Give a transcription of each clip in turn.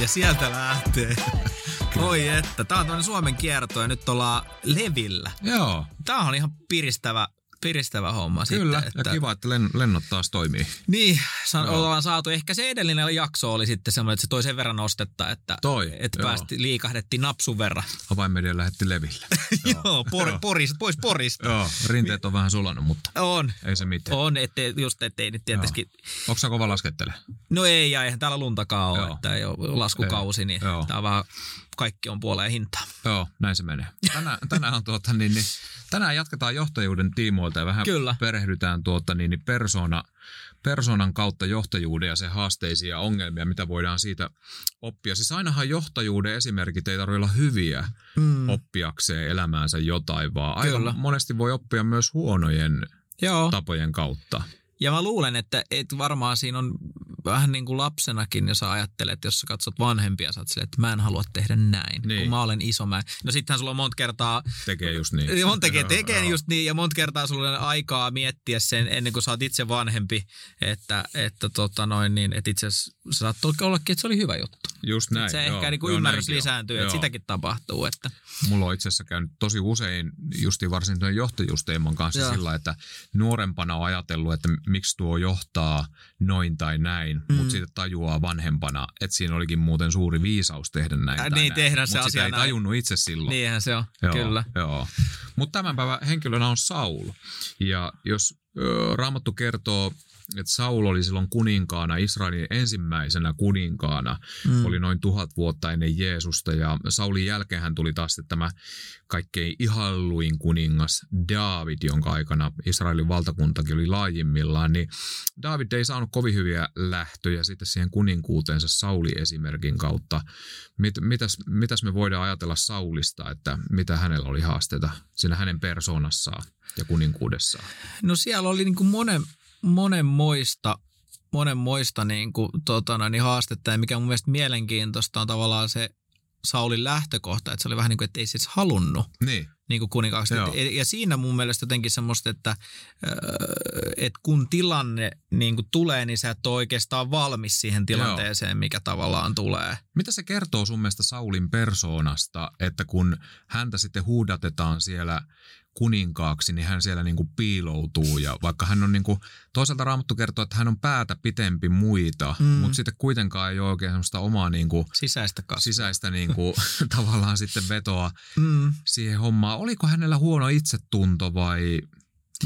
Ja sieltä lähtee. Oi että, tää on tämmönen Suomen kierto ja nyt ollaan Levillä. Joo, Tää on ihan piristävä, piristävä homma kyllä. sitten. Että... Ja kiva, että len, lennot taas toimii. Niin, sa- Joo. ollaan saatu. Ehkä se edellinen jakso oli sitten semmoinen, että se toi sen verran nostetta, että, Toi, että joo. päästi, liikahdettiin napsun verran. Avainmedia lähetti Leville. Joo, por, poris, pois porista. Joo, rinteet on vähän sulanut, mutta On, ei se mitään. on, ettei, just ettei nyt tietysti, Onko kova laskettele? no ei, ja eihän täällä luntakaan ole, Joo. että ei ole laskukausi, niin Joo. tää on vähän, kaikki on puoleen hintaa. Joo, näin se menee. Tänään, tänään, on tuota, niin, niin, tänään jatketaan johtajuuden tiimoilta ja vähän Kyllä. perehdytään tuota, niin, niin persona, persoonan kautta johtajuuden ja sen haasteisiin ja ongelmia, mitä voidaan siitä oppia. Siis ainahan johtajuuden esimerkit ei tarvitse olla hyviä Mm. oppiakseen elämäänsä jotain, vaan aika monesti voi oppia myös huonojen Joo, tapojen kautta. Ja mä luulen, että, että varmaan siinä on vähän niin kuin lapsenakin, jos sä ajattelet, jos sä katsot vanhempia, sä oot silleen, että mä en halua tehdä näin, Niin. kun mä olen iso. Mä... No sittenhän sulla on monta kertaa Tekee just niin. Ja monta tekee, tekee just niin, ja monta kertaa sulla on aikaa miettiä sen ennen kuin sä oot itse vanhempi, että, että, tota noin, niin, että itse asiassa saattoi ollakin, että se oli hyvä juttu. Just näin. se joo, ehkä niin kuin joo, ymmärrys on. lisääntyy, että Joo. sitäkin tapahtuu. Että, Mulla on itse asiassa käynyt tosi usein justiin varsin tuon johtajuusteeman kanssa Joo. sillä, että nuorempana on ajatellut, että miksi tuo johtaa noin tai näin, mm. Mutta sitten tajuaa vanhempana, että siinä olikin muuten suuri viisaus tehdä näin Ä, tai niin, näin. se Mut sitä asia ei näin. tajunnut itse silloin. niinhän se on, Joo, kyllä. Joo. Mutta tämän päivän henkilönä on Saul. Ja jos Raamattu kertoo, että Saul oli silloin kuninkaana, Israelin ensimmäisenä kuninkaana, mm. oli noin tuhat vuotta ennen Jeesusta. Ja Saulin jälkeen hän tuli taas tämä kaikkein ihalluin kuningas David, jonka aikana Israelin valtakuntakin oli laajimmillaan. Niin David ei saanut kovin hyviä lähtöjä sitten siihen kuninkuuteensa Sauli-esimerkin kautta. Mit, mitäs, mitäs me voidaan ajatella Saulista, että mitä hänellä oli haasteita siinä hänen persoonassaan ja kuninkuudessaan? No siellä oli niin kuin monen, monenmoista, monenmoista niin kuin, tota, noin, niin haastetta, ja mikä mun mielestä mielenkiintoista on tavallaan se Saulin lähtökohta, että se oli vähän niin kuin, että ei siis halunnut Niin, niin kuin kuninkaaksi. Joo. Ja siinä mun mielestä jotenkin semmoista, että, öö, että kun tilanne niin kuin tulee, niin sä et ole oikeastaan valmis siihen tilanteeseen, mikä tavallaan tulee. Mitä se kertoo sun mielestä Saulin persoonasta, että kun häntä sitten huudatetaan siellä kuninkaaksi, niin hän siellä niinku piiloutuu ja vaikka hän on niinku, toisaalta Raamattu kertoo, että hän on päätä pitempi muita, mm. Mutta sitten kuitenkaan ei ole oikein semmoista omaa niinku, Sisäistä kasvua. sisäistä niinku, tavallaan sitten vetoa Mm. siihen hommaan. Oliko hänellä huono itsetunto vai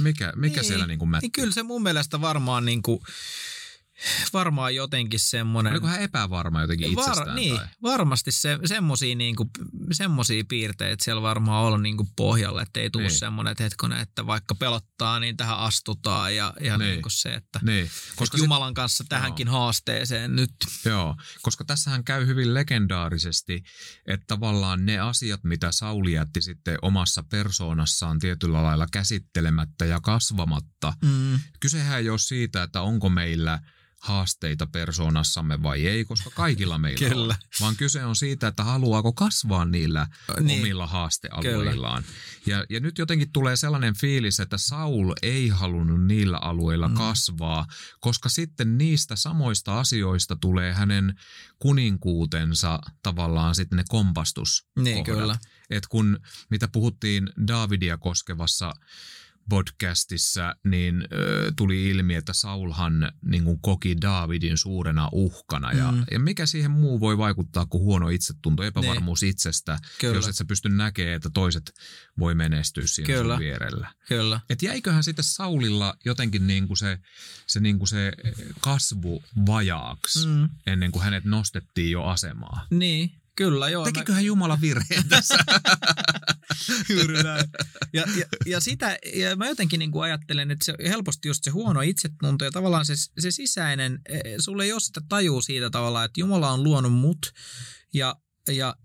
mikä, mikä Niin. siellä niinku mätti? Niin kyllä se mun mielestä varmaan, niin kuin, varmaan jotenkin semmoinen... Oliko hän epävarma jotenkin itsestään? niin, tai? varmasti se, semmosia, niinku, semmosia piirteitä siellä varmaan on niinku pohjalla, että ei tule Niin. semmoinen, että että vaikka pelottaa, niin tähän astutaan ja, ja Niin. niin. niinku se, että, Niin, koska että Jumalan kanssa tähänkin haasteeseen nyt. Joo, koska tässähän käy hyvin legendaarisesti, että tavallaan ne asiat, mitä Sauli jätti sitten omassa persoonassaan tietyllä lailla käsittelemättä ja kasvamatta. Mm. Kysehän ei ole siitä, että onko meillä haasteita persoonassamme vai ei, koska kaikilla meillä Kyllä. on. Vaan kyse on siitä, että haluaako kasvaa niillä niin. Niin. omilla haastealueillaan. Ja, ja nyt jotenkin tulee sellainen fiilis, että Saul ei halunnut niillä alueilla mm. kasvaa, koska sitten niistä samoista asioista tulee hänen kuninkuutensa tavallaan sitten ne kompastus. Niin, kyllä. Et kun, mitä puhuttiin Davidia koskevassa podcastissa, niin ö, tuli ilmi, että Saulhan niin kuin koki Davidin suurena uhkana. Ja, Mm. ja mikä siihen muu voi vaikuttaa kuin huono itsetunto, epävarmuus itsestä, Kyllä. jos et sä pysty näkemään, että toiset voi menestyä siinä Kyllä. sun vierellä. Kyllä. Et jäiköhän sitten Saulilla jotenkin niin kuin se, se, niin kuin se kasvu vajaaksi. Mm. ennen kuin hänet nostettiin jo asemaa. Niin, kyllä joo. Tekiköhän Jumala virheen tässä? Juuri näin. Ja, ja, ja, sitä, ja mä jotenkin niin kuin ajattelen, että se helposti just se huono itsetunto ja tavallaan se, se sisäinen, eh, sulle ei ole sitä tajuu siitä tavallaan, että Jumala on luonut mut ja, ja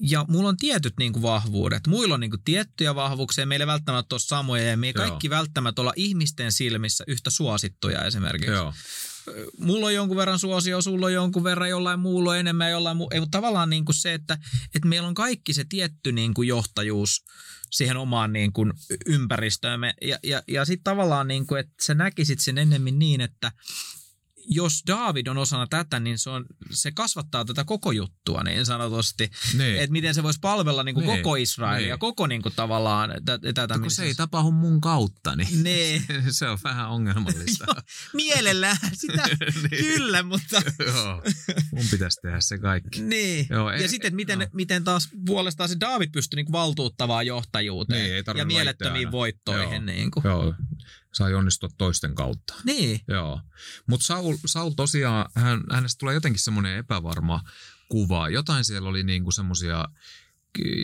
ja mulla on tietyt niin kuin vahvuudet. Muilla on niin kuin tiettyjä vahvuuksia, meillä ei välttämättä ole samoja ja me ei Joo. kaikki välttämättä olla ihmisten silmissä yhtä suosittuja esimerkiksi Joo. Mulla on jonkun verran suosio, sulla on jonkun verran, jollain muulla on enemmän, jollain muu. Ei, mutta tavallaan niin kuin se, että, että meillä on kaikki se tietty niin kuin johtajuus siihen omaan niin kuin ympäristöömme. Ja, ja, ja sitten tavallaan, niin kuin, että sä näkisit sen ennemmin niin, että jos David on osana tätä, niin se, on, se kasvattaa tätä koko juttua niin sanotusti. Niin. Että miten se voisi palvella niin kuin Niin. koko Israelia, Niin. koko niin kuin tavallaan tä- tätä. kun se ei tapahdu mun kautta, niin Niin. se on vähän ongelmallista. Mielellään sitä, Niin. kyllä, mutta Joo, mun pitäisi tehdä se kaikki. niin. Joo, ja ei- sitten, että miten, joo. miten taas puolestaan se David pystyi niin valtuuttavaan johtajuuteen Niin, ja mielettömiin voittoihin. Joo. Niin, kuin. Joo, sai onnistua toisten kautta. niin. Joo, mutta Saul, Saul tosiaan, hän, hänestä tulee jotenkin semmoinen epävarma kuva. Jotain siellä oli niinku semmoisia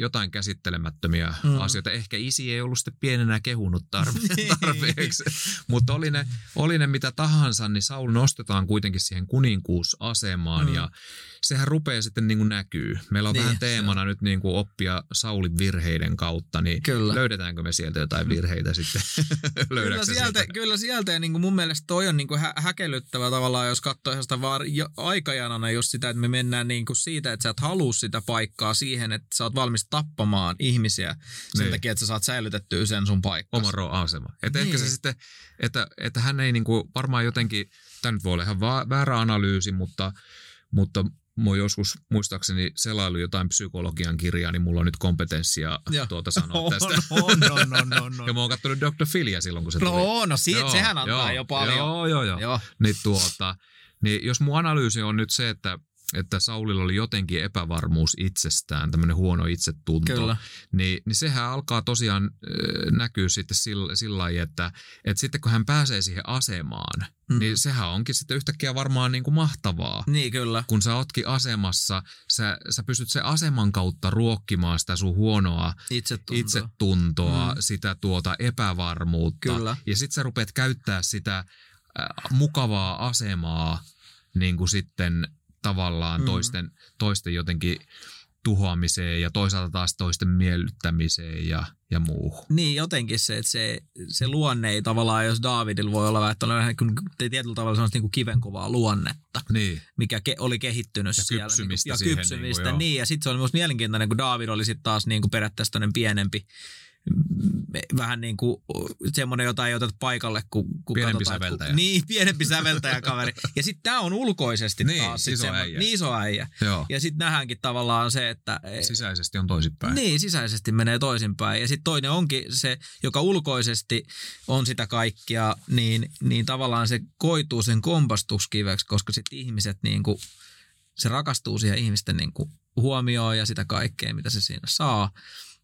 jotain käsittelemättömiä Mm. asioita. Ehkä isi ei ollut sitten pienenä kehunut tarpe- tarpeeksi, mutta oli ne, oli ne mitä tahansa, niin Saul nostetaan kuitenkin siihen kuninkuusasemaan Mm. ja sehän rupeaa sitten niin kuin näkyy. Meillä on Niin, vähän se teemana nyt niin kuin oppia Saulin virheiden kautta, niin Kyllä. löydetäänkö me sieltä jotain virheitä sitten? Kyllä sieltä, sieltä? kyllä sieltä ja niin kuin mun mielestä toi on niin kuin hä- häkellyttävä tavallaan, jos katsoo sitä vaan aikajanana just sitä, että me mennään niin kuin siitä, että sä et halua sitä paikkaa siihen, että sä oot valmis tappamaan ihmisiä sen Niin. takia, että sä saat säilytettyä sen sun paikkaa. oma asema. Että ehkä se Niin. sitten, että, että hän ei niinku, varmaan jotenkin, tämä nyt voi olla ihan väärä analyysi, mutta, mutta mä oon joskus muistaakseni selailu jotain psykologian kirjaa, niin mulla on nyt kompetenssia Joo. tuota sanoa on, tästä. on, on, on, on, on. Ja mä oon katsonut Dr. Philia silloin, kun se tuli. No, no siitä, Joo, sehän antaa joo, jo paljon. Joo, joo, joo. Joo. Niin, tuota, niin jos mun analyysi on nyt se, että että Saulilla oli jotenkin epävarmuus itsestään, tämmöinen huono itsetunto, Kyllä. niin, niin sehän alkaa tosiaan äh, näkyä sitten sillä, sillä lailla, että, että sitten kun hän pääsee siihen asemaan, Mm. niin sehän onkin sitten yhtäkkiä varmaan niin kuin mahtavaa. Niin, kyllä. Kun sä ootkin asemassa, sä, sä pystyt sen aseman kautta ruokkimaan sitä sun huonoa Itse tuntuu. itsetuntoa, Mm. sitä tuota epävarmuutta. Kyllä. Ja sit sä rupeat käyttää sitä äh, mukavaa asemaa niin kuin sitten tavallaan Mm. toisten, toisten jotenkin tuhoamiseen ja toisaalta taas toisten miellyttämiseen ja, ja muuhun. Niin, jotenkin se, että se, se luonne ei tavallaan, jos Davidilla voi olla että on vähän tietyllä tavalla sellaista niin kuin kivenkovaa luonnetta, Niin, mikä ke, oli kehittynyt Ja siellä. kypsymistä niin kuin, ja kypsymistä, niin kuin, niin, joo. niin. Ja sitten se oli myös mielenkiintoinen, kun David oli sitten taas niin kuin periaatteessa pienempi, vähän niin kuin semmoinen, jota ei oteta paikalle, kun, kun Pienempi katsotaan, säveltäjä. Kun, niin, pienempi säveltäjäkaveri. Ja sitten tämä on ulkoisesti Niin, taas. iso semmo- äijä. Niin iso äijä. joo. Ja sitten nähdäänkin tavallaan se, että Sisäisesti on toisinpäin. niin, sisäisesti menee toisinpäin. Ja sitten toinen onkin se, joka ulkoisesti on sitä kaikkia, niin, niin tavallaan se koituu sen kompastuskiveksi, koska sitten ihmiset niin kuin, se rakastuu siihen ihmisten niin kuin huomioon ja sitä kaikkea, mitä se siinä saa.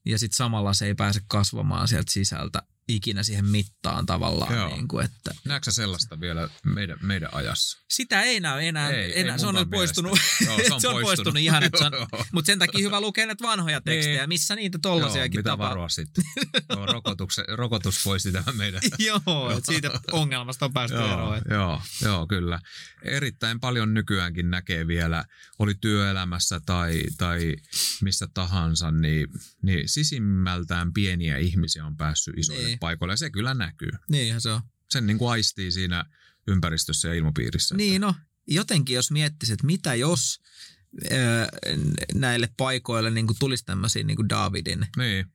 Ja sitten samalla se ei pääse kasvamaan sieltä sisältä ikinä siihen mittaan tavallaan. Joo. Niin kuin, että Näetkö sellaista vielä meidän, meidän ajassa? sitä ei näy enää. Ei, ei enää. se on nyt poistunut. Joo, se on se on poistunut. poistunut ihan, että se on, mutta sen takia hyvä lukea näitä vanhoja tekstejä, Niin. missä niitä Joo, tollasiakin mitä tapaa. varoa sitten? Joo, rokotukse, rokotus poisti tämän meidän. joo, että siitä ongelmasta on päästy joo, eroon. että- joo, joo, kyllä. Erittäin paljon nykyäänkin näkee vielä, oli työelämässä tai, tai missä tahansa, niin, niin sisimmältään pieniä ihmisiä on päässyt isoille Niin. Paikoille. Ja se kyllä näkyy. Niinhän se on. Sen niin kuin aistii siinä ympäristössä ja ilmapiirissä. Niin no, jotenkin jos miettisit, että mitä jos öö, näille paikoille niin tulisi tämmöisiä niin Davidin Niin,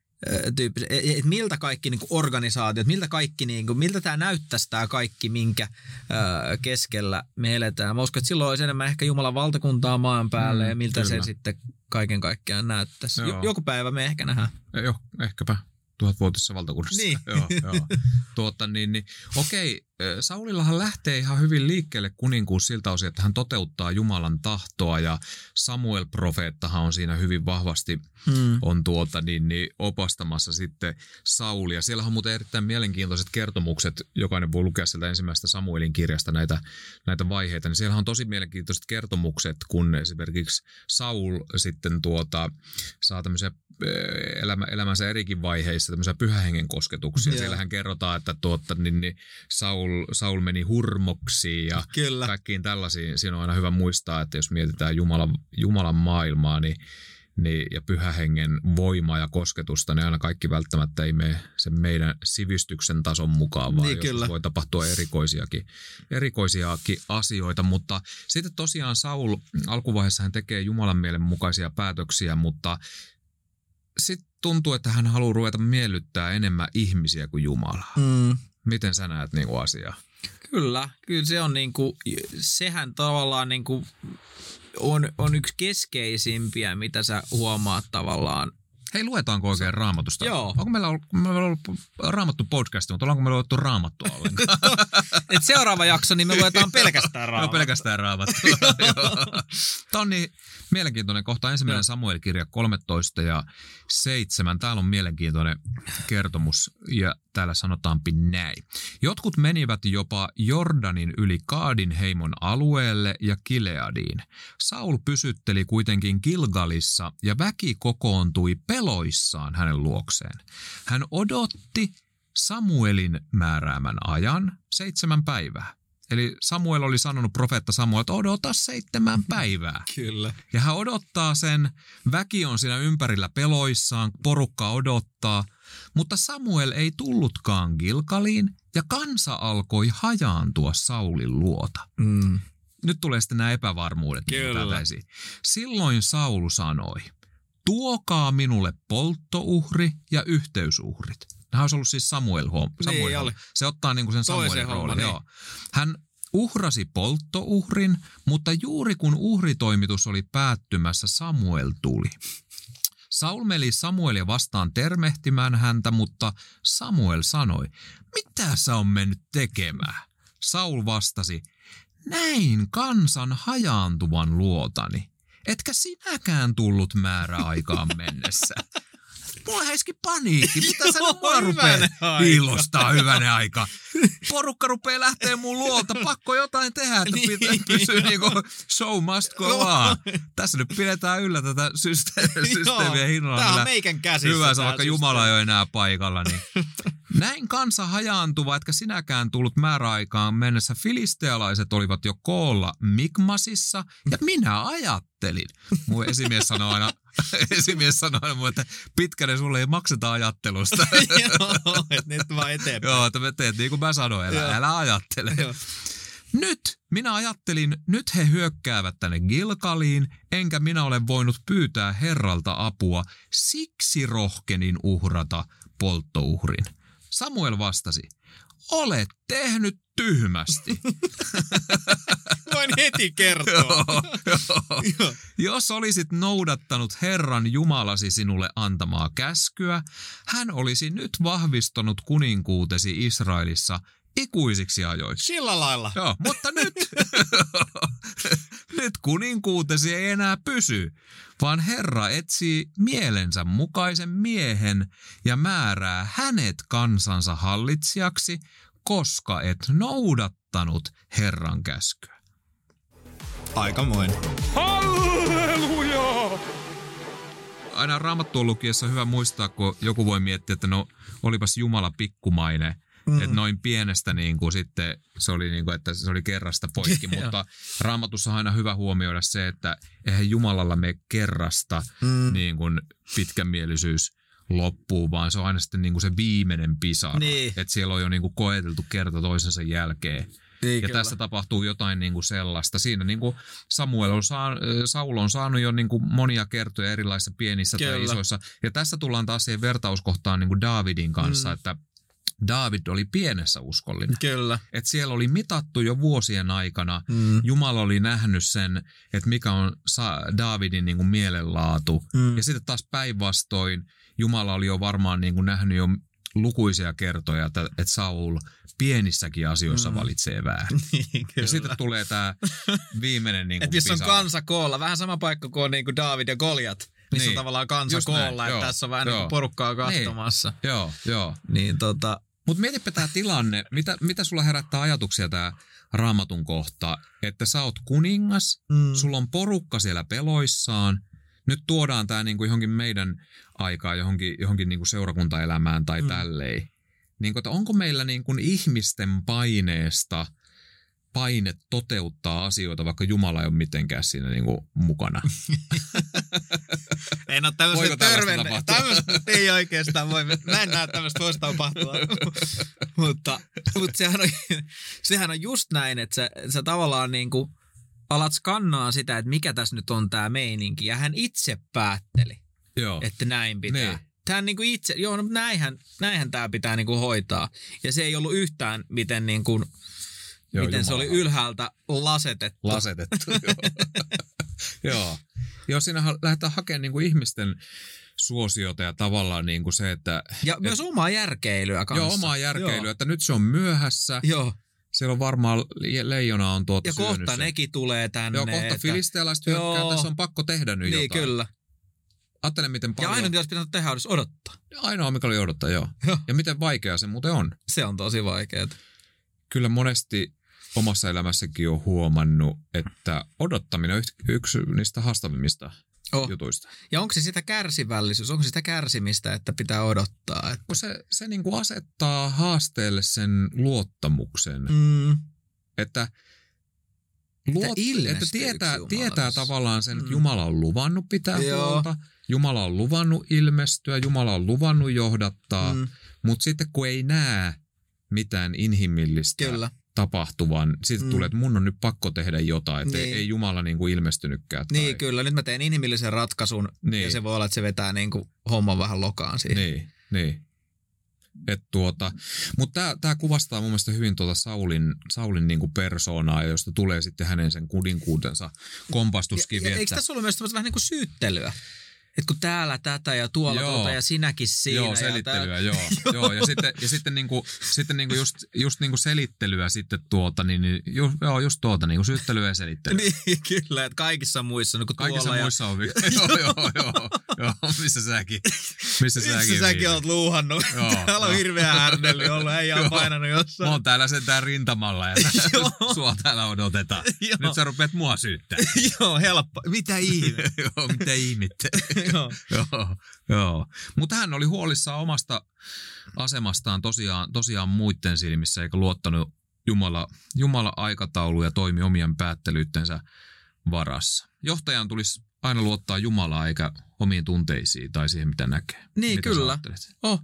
tyyppisiä, että miltä kaikki niin organisaatiot, miltä kaikki, niin kuin, miltä tämä näyttäisi tämä kaikki, minkä öö, keskellä me eletään. Mä uskon, että silloin olisi enemmän ehkä Jumalan valtakuntaa maan päällä Mm, ja miltä kyllä. se sitten kaiken kaikkiaan näyttäisi. Joo. Jo, joku päivä me ehkä nähdään. jo, ehkäpä tuhatvuotisessa valtakunnassa. Niin. joo, joo. Tuota, niin, niin, okei, Saulillahan lähtee ihan hyvin liikkeelle kuninkuus siltä osin, että hän toteuttaa Jumalan tahtoa ja Samuel-profeettahan on siinä hyvin vahvasti Hmm. on tuota, niin, niin opastamassa sitten Saulia. Siellä on muuten erittäin mielenkiintoiset kertomukset, jokainen voi lukea sieltä ensimmäisestä Samuelin kirjasta näitä, näitä vaiheita, niin siellä on tosi mielenkiintoiset kertomukset, kun esimerkiksi Saul sitten tuota, saa tämmöisiä elämä, elämänsä erikin vaiheissa tämmöisiä pyhähengen kosketuksia. Joo. Siellähän kerrotaan, että tuota, niin, niin Saul, Saul meni hurmoksiin ja Kyllä. kaikkiin tällaisiin. Siinä on aina hyvä muistaa, että jos mietitään Jumalan, Jumalan maailmaa niin, niin, ja pyhähengen voimaa ja kosketusta, niin aina kaikki välttämättä ei mene sen meidän sivistyksen tason mukaan, vaan Niin, kyllä. voi tapahtua erikoisiakin, erikoisiakin asioita. Mutta sitten tosiaan Saul alkuvaiheessa hän tekee Jumalan mielen mukaisia päätöksiä, mutta sitten tuntuu, että hän haluaa ruveta miellyttää enemmän ihmisiä kuin Jumalaa. Hmm. Miten sä näet niin asiaa? Kyllä, kyllä se on niinku, sehän tavallaan niinku on, on yksi keskeisimpiä, mitä sä huomaat tavallaan Hei, luetaanko oikein raamatusta? Joo. Onko meillä ollut, meillä ollut raamattu podcast, mutta ollaanko meillä luettu raamattua ollenkaan? Et seuraava jakso, niin me luetaan pelkästään No raamattua. pelkästään raamattua. Tämä on niin mielenkiintoinen kohta. Ensimmäinen Joo. Samuel-kirja 13 ja 7. Täällä on mielenkiintoinen kertomus ja täällä sanotaanpi näin. Jotkut menivät jopa Jordanin yli Kaadin heimon alueelle ja Kileadiin. Saul pysytteli kuitenkin Gilgalissa ja väki kokoontui peloissaan hänen luokseen. Hän odotti Samuelin määräämän ajan seitsemän päivää. Eli Samuel oli sanonut profeetta Samuel, että odota seitsemän päivää. Kyllä. Ja hän odottaa sen, väki on siinä ympärillä peloissaan, porukka odottaa. Mutta Samuel ei tullutkaan Gilkaliin ja kansa alkoi hajaantua Saulin luota. Mm. Nyt tulee sitten nämä epävarmuudet. Kyllä. Silloin Saul sanoi, tuokaa minulle polttouhri ja yhteysuhrit. Nämä olisi ollut siis Samuel, huom- Samuel Niin huom- oli. Se ottaa niin kuin sen Toisen Samuelin homman, roolin. niin. Joo. Hän uhrasi polttouhrin, mutta juuri kun uhritoimitus oli päättymässä, Samuel tuli. Saul meli Samuelia vastaan termehtimään häntä, mutta Samuel sanoi, mitä sä on mennyt tekemään? Saul vastasi, näin kansan hajaantuvan luotani. Etkä sinäkään tullut määräaikaan mennessä. Mulla häiski paniikki. Mitä sä nyt mua aika. piilostaa hyvänen aika? Porukka rupeaa lähteä mun luolta. Pakko jotain tehdä, että Niin. pitää pysyä niinku show must go on. Tässä nyt pidetään yllä tätä systeemiä, systeemiä hinnalla. Tämä on meikän käsissä. Hyvä, vaikka. Jumala ei ole enää paikalla. Niin. Näin kansa hajaantuva, etkä sinäkään tullut määräaikaan mennessä. Filistealaiset olivat jo koolla Mikmasissa ja minä ajattelin. Mun esimies sanoi aina, esimies sanoi mulle, että pitkäne sulle ei makseta ajattelusta. Joo, että nyt vaan eteenpäin. Joo, että me teet niin kuin mä sanoin, älä, Joo. älä ajattele. Joo. Nyt minä ajattelin, nyt he hyökkäävät tänne Gilkaliin, enkä minä ole voinut pyytää Herralta apua, siksi rohkenin uhrata polttouhrin. Samuel vastasi, olet tehnyt tyhmästi. Voin heti kertoa. Joo, joo. Jos olisit noudattanut Herran Jumalasi sinulle antamaa käskyä, hän olisi nyt vahvistanut kuninkuutesi Israelissa ikuisiksi ajoiksi. Sillä lailla. Joo, mutta nyt, nyt kuninkuutesi ei enää pysy, vaan Herra etsii mielensä mukaisen miehen ja määrää hänet kansansa hallitsijaksi, koska et noudattanut Herran käskyä. Aikamoinen. Halleluja! Aina raamattuun lukiessa on hyvä muistaa, kun joku voi miettiä, että no olipas Jumala pikkumainen, mm. että noin pienestä niin kuin sitten se oli niin kuin, että se oli kerrasta poikki, mutta raamatussa on aina hyvä huomioida se, että eihän Jumalalla me kerrasta Mm. niin kuin pitkämielisyys loppuu, vaan se on aina sitten niin kuin se viimeinen pisara. Niin. Että siellä on jo niin kuin koeteltu kerta toisensa jälkeen. Niin, Ja kyllä. tässä tapahtuu jotain niin kuin sellaista. Siinä niin kuin Samuel on saanut, Saul on saanut jo niin kuin monia kertoja erilaisissa pienissä tai Kyllä. isoissa. Ja tässä tullaan taas siihen vertauskohtaan niin kuin Davidin kanssa, Mm. että David oli pienessä uskollinen. Kyllä. Että siellä oli mitattu jo vuosien aikana. Mm. Jumala oli nähnyt sen, että mikä on Davidin niin kuin mielenlaatu. Mm. Ja sitten taas päinvastoin Jumala oli jo varmaan niin kuin nähnyt jo lukuisia kertoja, että, että Saul pienissäkin asioissa Mm. valitsee väärin. Niin, Ja sitten tulee tämä viimeinen niin Et missä on kansa koolla, vähän sama paikka kuin on niinku David ja Goliat, missä niin. on Niin. tavallaan kansa Just näin, koolla, että joo, tässä on vähän joo. niinku porukkaa katsomassa. Joo, joo. Niin tota, Mutta mietipä tämä tilanne. Mitä, mitä sulla herättää ajatuksia tämä raamatun kohta? Että sä oot kuningas, mm. sulla on porukka siellä peloissaan. Nyt tuodaan tämä niinku johonkin meidän aikaa, johonkin, johonkin niinku seurakuntaelämään tai Mm. tälleen. Niinku, että onko meillä niinku ihmisten paineesta paine toteuttaa asioita, vaikka Jumala ei ole mitenkään siinä niinku mukana? En ole tämmöistä tapahtua? Tämmöistä ei oikeastaan voi. Mä en näe tämmöistä voisi tapahtua. mutta mutta sehän, on, sehän on just näin, että sä, sä tavallaan niin kuin alat skannaa sitä, että mikä tässä nyt on tämä meininki. Ja hän itse päätteli, Joo. että näin pitää. Niin. Hän niin kuin itse, joo, no näinhän, näinhän tämä pitää niin kuin hoitaa. Ja se ei ollut yhtään miten niin kuin, Joo, miten se oli ylhäältä lasetettu. lasetettu. joo. joo. Joo, siinähän lähdetään hakemaan niin kuin ihmisten suosiota ja tavallaan niin kuin se, että... ja myös omaa järkeilyä kanssa. Joo, omaa järkeilyä, Joo. että nyt se on myöhässä. Joo. Siellä on varmaan leijona on tuota Ja syönyt kohta sen. nekin tulee tänne. Joo, kohta että- filistealaiset hyökkää, Joo. tässä on pakko tehdä nyt Niin, jotain. kyllä. Ajattele, miten Ja paljon... ainoa, mitä olisi pitänyt tehdä, olisi odottaa. Ainoa, mikä oli odottaa, joo. Joo. Ja miten vaikeaa se muuten on. Se on tosi vaikeaa. Kyllä monesti omassa elämässäkin on huomannut, että odottaminen on yksi niistä haastavimmista Oh. jutuista. Ja onko se sitä kärsivällisyys, onko se sitä kärsimistä, että pitää odottaa? Että... Kun se, se niin kuin asettaa haasteelle sen luottamuksen, mm. Että, luot, että ilmestyykö tietää, tietää tavallaan sen, että Mm. Jumala on luvannut pitää Joo. huolta, Jumala on luvannut ilmestyä, Jumala on luvannut johdattaa. Mm. mutta sitten kun ei näe mitään inhimillistä Kyllä. Tapahtuvan, sitten Mm. tulee, että mun on nyt pakko tehdä jotain, että niin. ei, Jumala niin kuin ilmestynytkään. Tai, Niin, kyllä. Nyt mä teen inhimillisen ratkaisun Niin. ja se voi olla, että se vetää niin kuin homman vähän lokaan siihen. Niin, niin. Et tuota, mutta tämä kuvastaa mun mielestä hyvin tuota Saulin, Saulin niinku persoonaa, josta tulee sitten hänen sen kudinkuutensa kompastuskivi. Ja, ja, eikö tässä ollut myös vähän niin kuin syyttelyä? Että kun täällä tätä ja tuolla Joo. tuota ja sinäkin siinä. Joo, ja selittelyä, joo. joo. Ja sitten, ja sitten, niinku, sitten niinku just, just niinku selittelyä sitten tuota, niin, niin ju, joo, just tuota, niinku syyttelyä ja selittelyä. Niin, kyllä, että kaikissa muissa, no kun Kaikissa tuolla muissa on vi- joo, joo, joo, joo, missä säkin, missä ja... säkin, Missä säkin oot luuhannut? Joo, Täällä on joo. hirveä härdelli ollut, ei ole painanut Mä jossain. oon täällä sentään rintamalla ja sua täällä odotetaan. Nyt sä rupeat mua syyttää. Joo, helppo. Mitä ihme? joo, mitä ihmettä. Joo. joo, joo. Mutta hän oli huolissaan omasta asemastaan tosiaan, tosiaan muiden silmissä, eikä luottanut Jumala, Jumala aikataulu ja toimi omien päättelyyttensä varassa. Johtajan tulisi aina luottaa Jumalaa eikä omiin tunteisiin tai siihen, mitä näkee. Niin, mitä kyllä. Oh.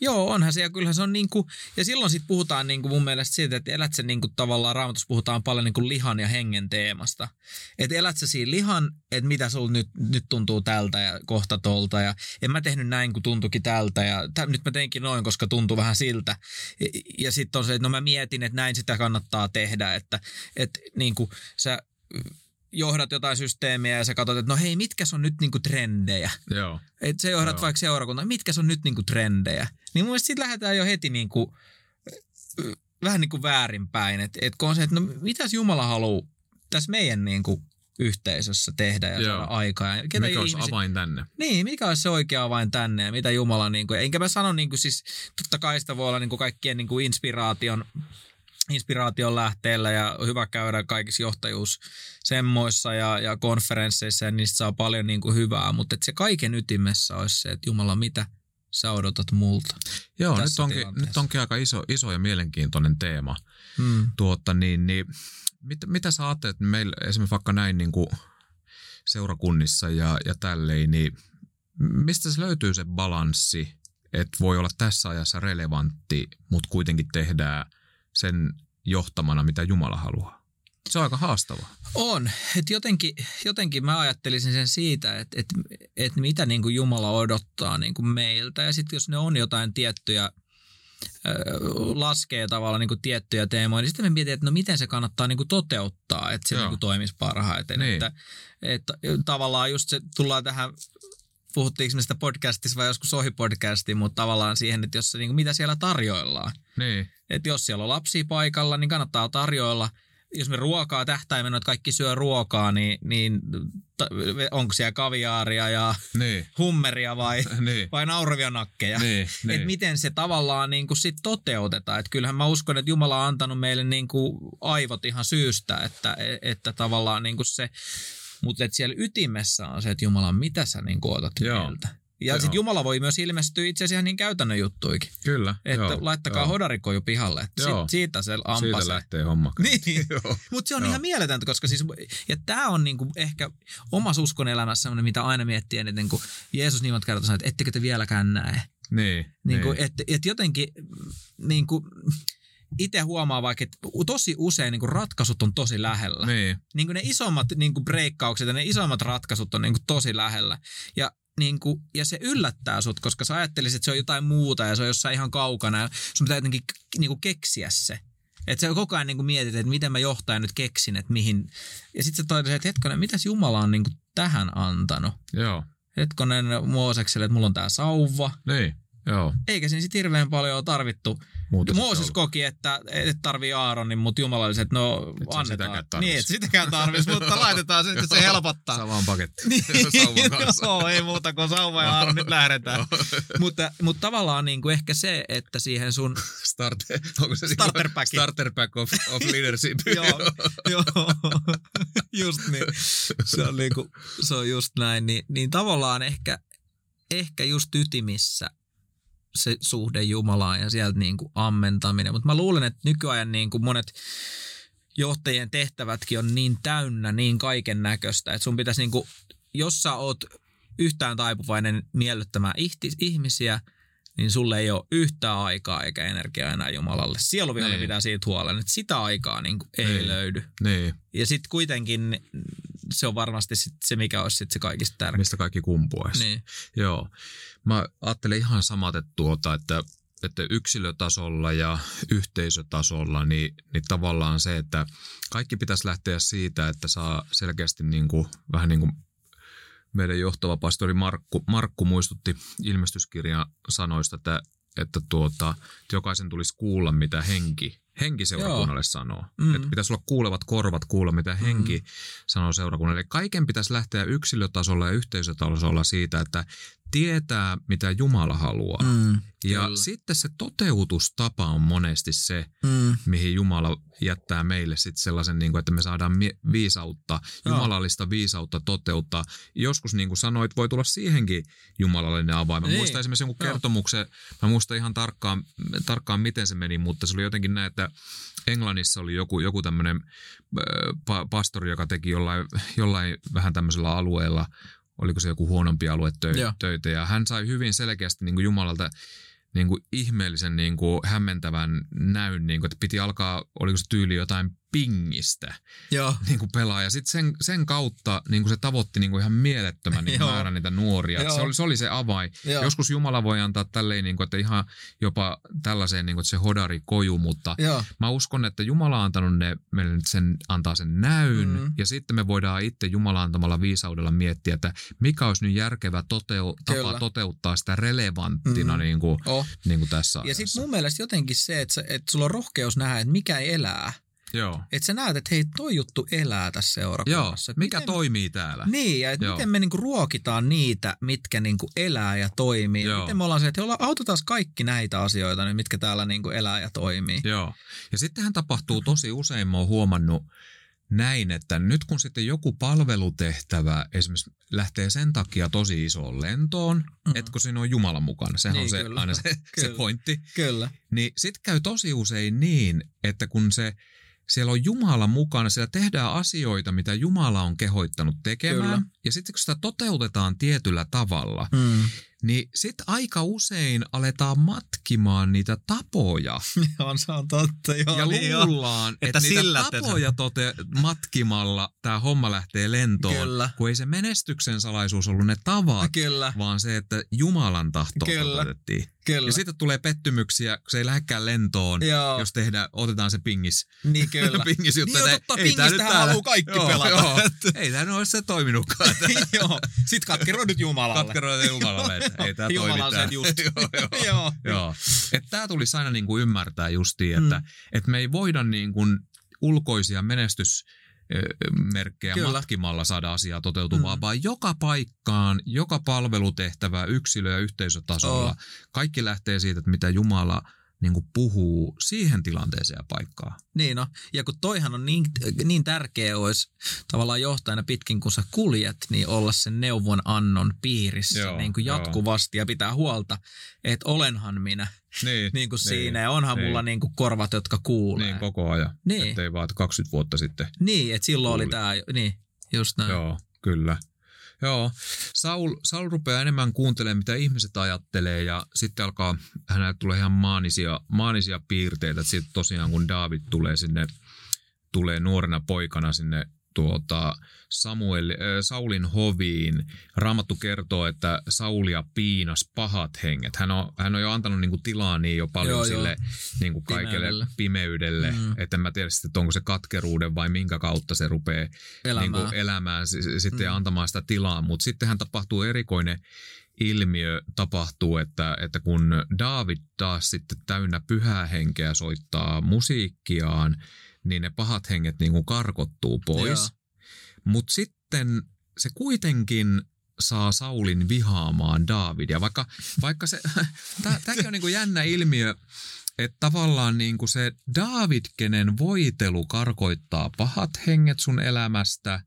Joo, onhan se ja kyllähän se on niinku, ja silloin sitten puhutaan niinku mun mielestä siitä, että elät sä niinku tavallaan, raamatussa puhutaan paljon niinku lihan ja hengen teemasta. Että elät sä siinä lihan, että mitä sul nyt, nyt tuntuu tältä ja kohta tolta ja en mä tehnyt näin, kun tuntuikin tältä ja tä, nyt mä teinkin noin, koska tuntuu vähän siltä. Ja, ja sitten on se, että no mä mietin, että näin sitä kannattaa tehdä, että, että niinku sä johdat jotain systeemiä ja sä katsot, että no hei, mitkä on nyt niinku trendejä. Joo, Et sä johdat Joo. vaikka seurakuntaa, mitkä on nyt niinku trendejä. Niin mun mielestä siitä lähdetään jo heti niinku, vähän niinku väärinpäin. Että et kun on se, että no mitäs Jumala haluaa tässä meidän niinku yhteisössä tehdä ja Joo. saada aikaa. Ja ketä mikä olisi ihmisiä- avain tänne? Niin, mikä olisi se oikea avain tänne ja mitä Jumala, niin kuin, enkä mä sano niin kuin siis, totta kai sitä voi olla niin kuin kaikkien niin kuin inspiraation, inspiraation lähteellä ja hyvä käydä kaikissa johtajuus semmoissa ja, ja konferensseissa ja niistä saa paljon niin kuin hyvää, mutta se kaiken ytimessä olisi se, että Jumala, mitä sä odotat multa? Joo, nyt onkin, nyt onkin aika iso, iso ja mielenkiintoinen teema. Hmm. Tuota, niin, niin, mit, mitä sä ajattelet, että meillä esimerkiksi vaikka näin niin kuin seurakunnissa ja, ja tälleen, niin mistä se löytyy se balanssi, että voi olla tässä ajassa relevantti, mutta kuitenkin tehdään sen johtamana, mitä Jumala haluaa? Se on aika haastavaa. On. Et jotenkin, jotenkin mä ajattelisin sen siitä, että et, et mitä niin kuin Jumala odottaa niin kuin meiltä. Ja sitten jos ne on jotain tiettyjä, laskee tavallaan niin kuin tiettyjä teemoja, niin sitten me mietin, että no miten se kannattaa niin kuin toteuttaa, että se Joo. niin kuin toimisi parhaiten. Niin. Että, että tavallaan just se tullaan tähän puhuttiinko me sitä podcastissa vai joskus ohi podcastiin, mutta tavallaan siihen, että jos se, niin kuin, mitä siellä tarjoillaan. Niin, Että jos siellä on lapsia paikalla, niin kannattaa tarjoilla. Jos me ruokaa tähtäimenä, että kaikki syö ruokaa, niin, niin ta- onko siellä kaviaaria ja niin, hummeria vai, niin, vai nauravia nakkeja? niin, Että niin. miten se tavallaan niin kuin sit toteutetaan. Että kyllähän mä uskon, että Jumala on antanut meille niin kuin aivot ihan syystä, että, että tavallaan niin kuin se, mutta että siellä ytimessä on se, että Jumala, mitä sä niin kuin otat Joo. meiltä. Ja sitten Jumala voi myös ilmestyä itse asiassa ihan niin käytännön juttuikin. Kyllä. Että joo, laittakaa joo. hodarikoju pihalle. Että Joo. sit, siitä se Siitä ampasee. lähtee homma. Niin. joo. Mutta se on Joo. ihan mieletöntä, koska siis, ja tämä on niinku ehkä omassa uskon elämässä semmoinen, mitä aina miettii eniten, kun Jeesus niin monta kertaa sanoi, että ettekö te vieläkään näe. Niin, Niin kuin, niin. että et jotenkin niin kuin, itse huomaa vaikka, että tosi usein niin kuin ratkaisut on tosi lähellä. niin. Niin kuin ne isommat niin kuin breikkaukset ja ne isommat ratkaisut on niin kuin tosi lähellä. Ja, niin kuin, ja se yllättää sut, koska sä ajattelisit, että se on jotain muuta ja se on jossain ihan kaukana ja sun pitää jotenkin niin kuin keksiä se. Että sä koko ajan niin kuin mietit, että miten mä johtajan nyt keksin, että mihin. Ja sitten sä toivotat, että hetkonen, mitäs Jumala on niin kuin tähän antanut? Joo. Hetkonen Moosekselle, että mulla on tää sauva. Niin, joo. Eikä siinä sitten hirveän paljon ole tarvittu. Muuta sitten Mooses koki, että et tarvii Aaronin, mutta Jumala oli se, että no Et annetaan. sitäkään niin, että sitäkään tarvis, mutta laitetaan se, että se helpottaa. Samaan paketti. Niin, joo, ei muuta kuin sauva ja Aaron, nyt lähdetään. mutta, mutta tavallaan niin kuin ehkä se, että siihen sun Starter, onko se Starter pack. Starter pack of, of leadership. joo, joo, just niin. Se on, niinku, se on just näin. Niin, niin tavallaan ehkä, ehkä just ytimissä se suhde Jumalaan ja sieltä niinku ammentaminen. Mutta mä luulen, että nykyajan niinku monet johtajien tehtävätkin on niin täynnä niin kaiken näköistä, että sun pitäisi niinku, jos sä oot yhtään taipuvainen miellyttämään ihmisiä, niin sulle ei ole yhtään aikaa eikä energiaa enää Jumalalle. Sieluvihollinen Niin. pitää siitä huolen, että sitä aikaa niin kuin ei Niin. löydy. niin, Ja sitten kuitenkin se on varmasti sit se, mikä olisi sit se kaikista tärkein. mistä kaikki kumpuaisi. Niin. Joo. Mä ajattelen ihan samat, että, tuota, että, että yksilötasolla ja yhteisötasolla, niin, niin tavallaan se, että kaikki pitäisi lähteä siitä, että saa selkeästi niin kuin, vähän niin kuin meidän johtava pastori Markku, Markku muistutti ilmestyskirjan sanoista, että, että, tuota, että jokaisen tulisi kuulla, mitä henki, henki seurakunnalle sanoo. Mm. Että pitäisi olla kuulevat korvat kuulla, mitä henki sanoo seurakunnalle. Kaiken pitäisi lähteä yksilötasolla ja yhteisötasolla siitä, että tietää, mitä Jumala haluaa. Mm, ja kyllä. sitten se toteutustapa on monesti se, mm, mihin Jumala jättää meille sitten sellaisen, niin kuin, että me saadaan viisautta, Joo. jumalallista viisautta toteuttaa. Joskus niin kuin sanoit, voi tulla siihenkin jumalallinen avain. Mä Niin. muistan esimerkiksi jonkun Joo. kertomuksen, mä muistan ihan tarkkaan, tarkkaan miten se meni, mutta se oli jotenkin näin, että Englannissa oli joku, joku tämmöinen pa- pastori, joka teki jollain, jollain vähän tämmöisellä alueella, oliko se joku huonompi alue tö- Joo. töitä, ja hän sai hyvin selkeästi niin kuin Jumalalta niin kuin ihmeellisen niin kuin hämmentävän näyn, niin kuin, että piti alkaa, oliko se tyyli jotain pingistä joo. niin kuin pelaa. Ja sitten sen, sen kautta niin kuin se tavoitti niin kuin ihan mielettömän niin kuin määrän niitä nuoria. Se oli, se oli se avain. Joo. Joskus Jumala voi antaa tälleen, niin kuin, että ihan jopa tällaiseen, niin kuin, että se hodari koju, mutta Joo. Mä uskon, että Jumala on antanut ne, meille nyt sen, antaa sen näyn, Mm. ja sitten me voidaan itse Jumala antamalla viisaudella miettiä, että mikä olisi nyt järkevä toteu, Kyllä. tapa toteuttaa sitä relevanttina Mm. niin kuin, Oh. niin kuin tässä Ja sitten mun mielestä jotenkin se, että, että sulla on rohkeus nähdä, että mikä ei elää. Joo, Että sä näet, että hei, toi juttu elää tässä Joo. seurakunnassa. Et mikä miten- toimii täällä? Niin, ja et Joo. miten me niinku ruokitaan niitä, mitkä niinku elää ja toimii. Joo. Miten me ollaan se, että olla- autetaan kaikki näitä asioita, nyt, mitkä täällä niinku elää ja toimii. Joo. Ja sittenhän tapahtuu tosi usein, mä oon huomannut näin, että nyt kun sitten joku palvelutehtävä esimerkiksi lähtee sen takia tosi isoon lentoon, Mm. mm. että kun siinä on Jumala mukana, sehän Niin, on se, kyllä. aina se, se Kyllä. pointti. Kyllä. Niin sitten käy tosi usein niin, että kun se siellä on Jumala mukana, siellä tehdään asioita, mitä Jumala on kehoittanut tekemään. Kyllä. Ja sitten kun sitä toteutetaan tietyllä tavalla, Mm. niin sitten aika usein aletaan matkimaan niitä tapoja. on, se on totta. Joo, ja niin luullaan, että, Että että niitä sillä tapoja tote- matkimalla tämä homma lähtee lentoon. Kyllä. Kun ei se menestyksen salaisuus ollut ne tavat, Kyllä, vaan se, että Jumalan tahto toteutettiin. Kyllä. Ja sitten tulee pettymyksiä, kun se ei lähdekään lentoon, Joo, jos tehdään, otetaan se pingis, niin kyllä. pingis juttu, Niin on että totta, ei tää pingistähän täällä. haluu kaikki joo, pelata. Joo. ei tämä ole se toiminutkaan. joo. Sitten katkero nyt Jumalalle. Katkeroita Jumalalle, että ei tämä Jumala toimi on tää. sen just. joo, joo. joo. Että tämä tulisi aina niin kuin ymmärtää justiin, että Mm. et me ei voida niin kuin ulkoisia menestysmerkkejä Kyllä. matkimalla saada asiaa toteutumaan, Mm. vaan joka paikkaan, joka palvelutehtävä, yksilö- ja yhteisötasolla, Oo. kaikki lähtee siitä, että mitä Jumala niin kuin puhuu siihen tilanteeseen ja paikkaan. Niin no, ja kun toihan on niin, niin tärkeä olisi tavallaan johtajana pitkin, kun sä kuljet, niin olla sen neuvon annon piirissä Joo, niin kuin joo. jatkuvasti ja pitää huolta, että olenhan minä Niin, niin kuin siinä ja onhan niin. mulla niin kuin korvat, jotka kuulee. niin koko ajan. Niin. Ettei vaan että 20 vuotta sitten. Niin, että silloin oli Kuuli. tämä, niin, just näin. Joo, kyllä. Joo, Saul, Saul rupeaa enemmän kuuntelemaan, mitä ihmiset ajattelee ja sitten alkaa, hänelle tulee ihan maanisia, maanisia piirteitä. Sitten tosiaan kun David tulee sinne, tulee nuorena poikana sinne tuota Samuel, äh, Saulin hoviin. Raamattu kertoo, että Saulia piinas pahat henget. Hän on, hän on jo antanut niin kuin tilaa niin jo paljon joo, sille joo. Niin kuin kaikelle pimeydelle, pimeydelle mm. että en mä tiedä sitten, että onko se katkeruuden vai minkä kautta se rupeaa elämään, niin kuin elämään sitten mm. antamaan sitä tilaa. Mutta sittenhän tapahtuu erikoinen ilmiö tapahtuu, että, että kun David taas sitten täynnä pyhää henkeä soittaa musiikkiaan, niin ne pahat henget niin kuin karkottuu pois. Mutta sitten se kuitenkin saa Saulin vihaamaan Davidia, vaikka, vaikka se, tämäkin on niin kuin jännä ilmiö, että tavallaan niin kuin se David, kenen voitelu karkoittaa pahat henget sun elämästä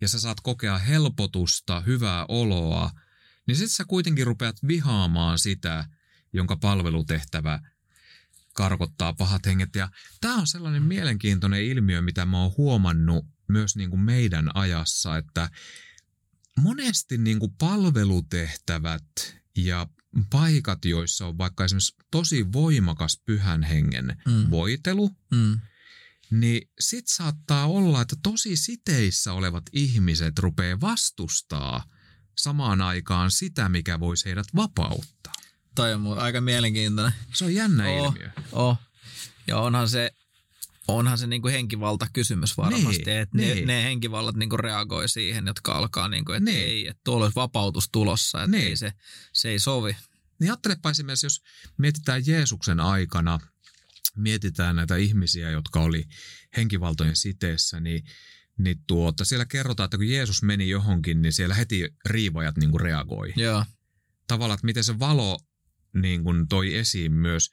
ja sä saat kokea helpotusta, hyvää oloa – niin sitten sä kuitenkin rupeat vihaamaan sitä, jonka palvelutehtävä karkottaa pahat henget. Ja tämä on sellainen mielenkiintoinen ilmiö, mitä mä oon huomannut myös niin kuin meidän ajassa, että monesti niin kuin palvelutehtävät ja paikat, joissa on vaikka esimerkiksi tosi voimakas pyhän hengen mm. voitelu, mm. niin sit saattaa olla, että tosi siteissä olevat ihmiset rupeaa vastustaa – samaan aikaan sitä, mikä voisi heidät vapauttaa. Toi on aika mielenkiintoinen. Se on jännä oh, ilmiö. Oh. Ja onhan se, onhan se niinku henkivalta kysymys varmasti, niin, että niin. ne, ne henkivallat niinku reagoi siihen, jotka alkaa, niinku, että niin. ei, että tuolla olisi vapautus tulossa, että niin. ei se, se ei sovi. Niin ajattelepa esimerkiksi, jos mietitään Jeesuksen aikana, mietitään näitä ihmisiä, jotka oli henkivaltojen siteessä, niin niin tuota, siellä kerrotaan, että kun Jeesus meni johonkin, niin siellä heti riivajat niin kuin reagoi. Joo. Tavallaan, että miten se valo niin kuin toi esiin myös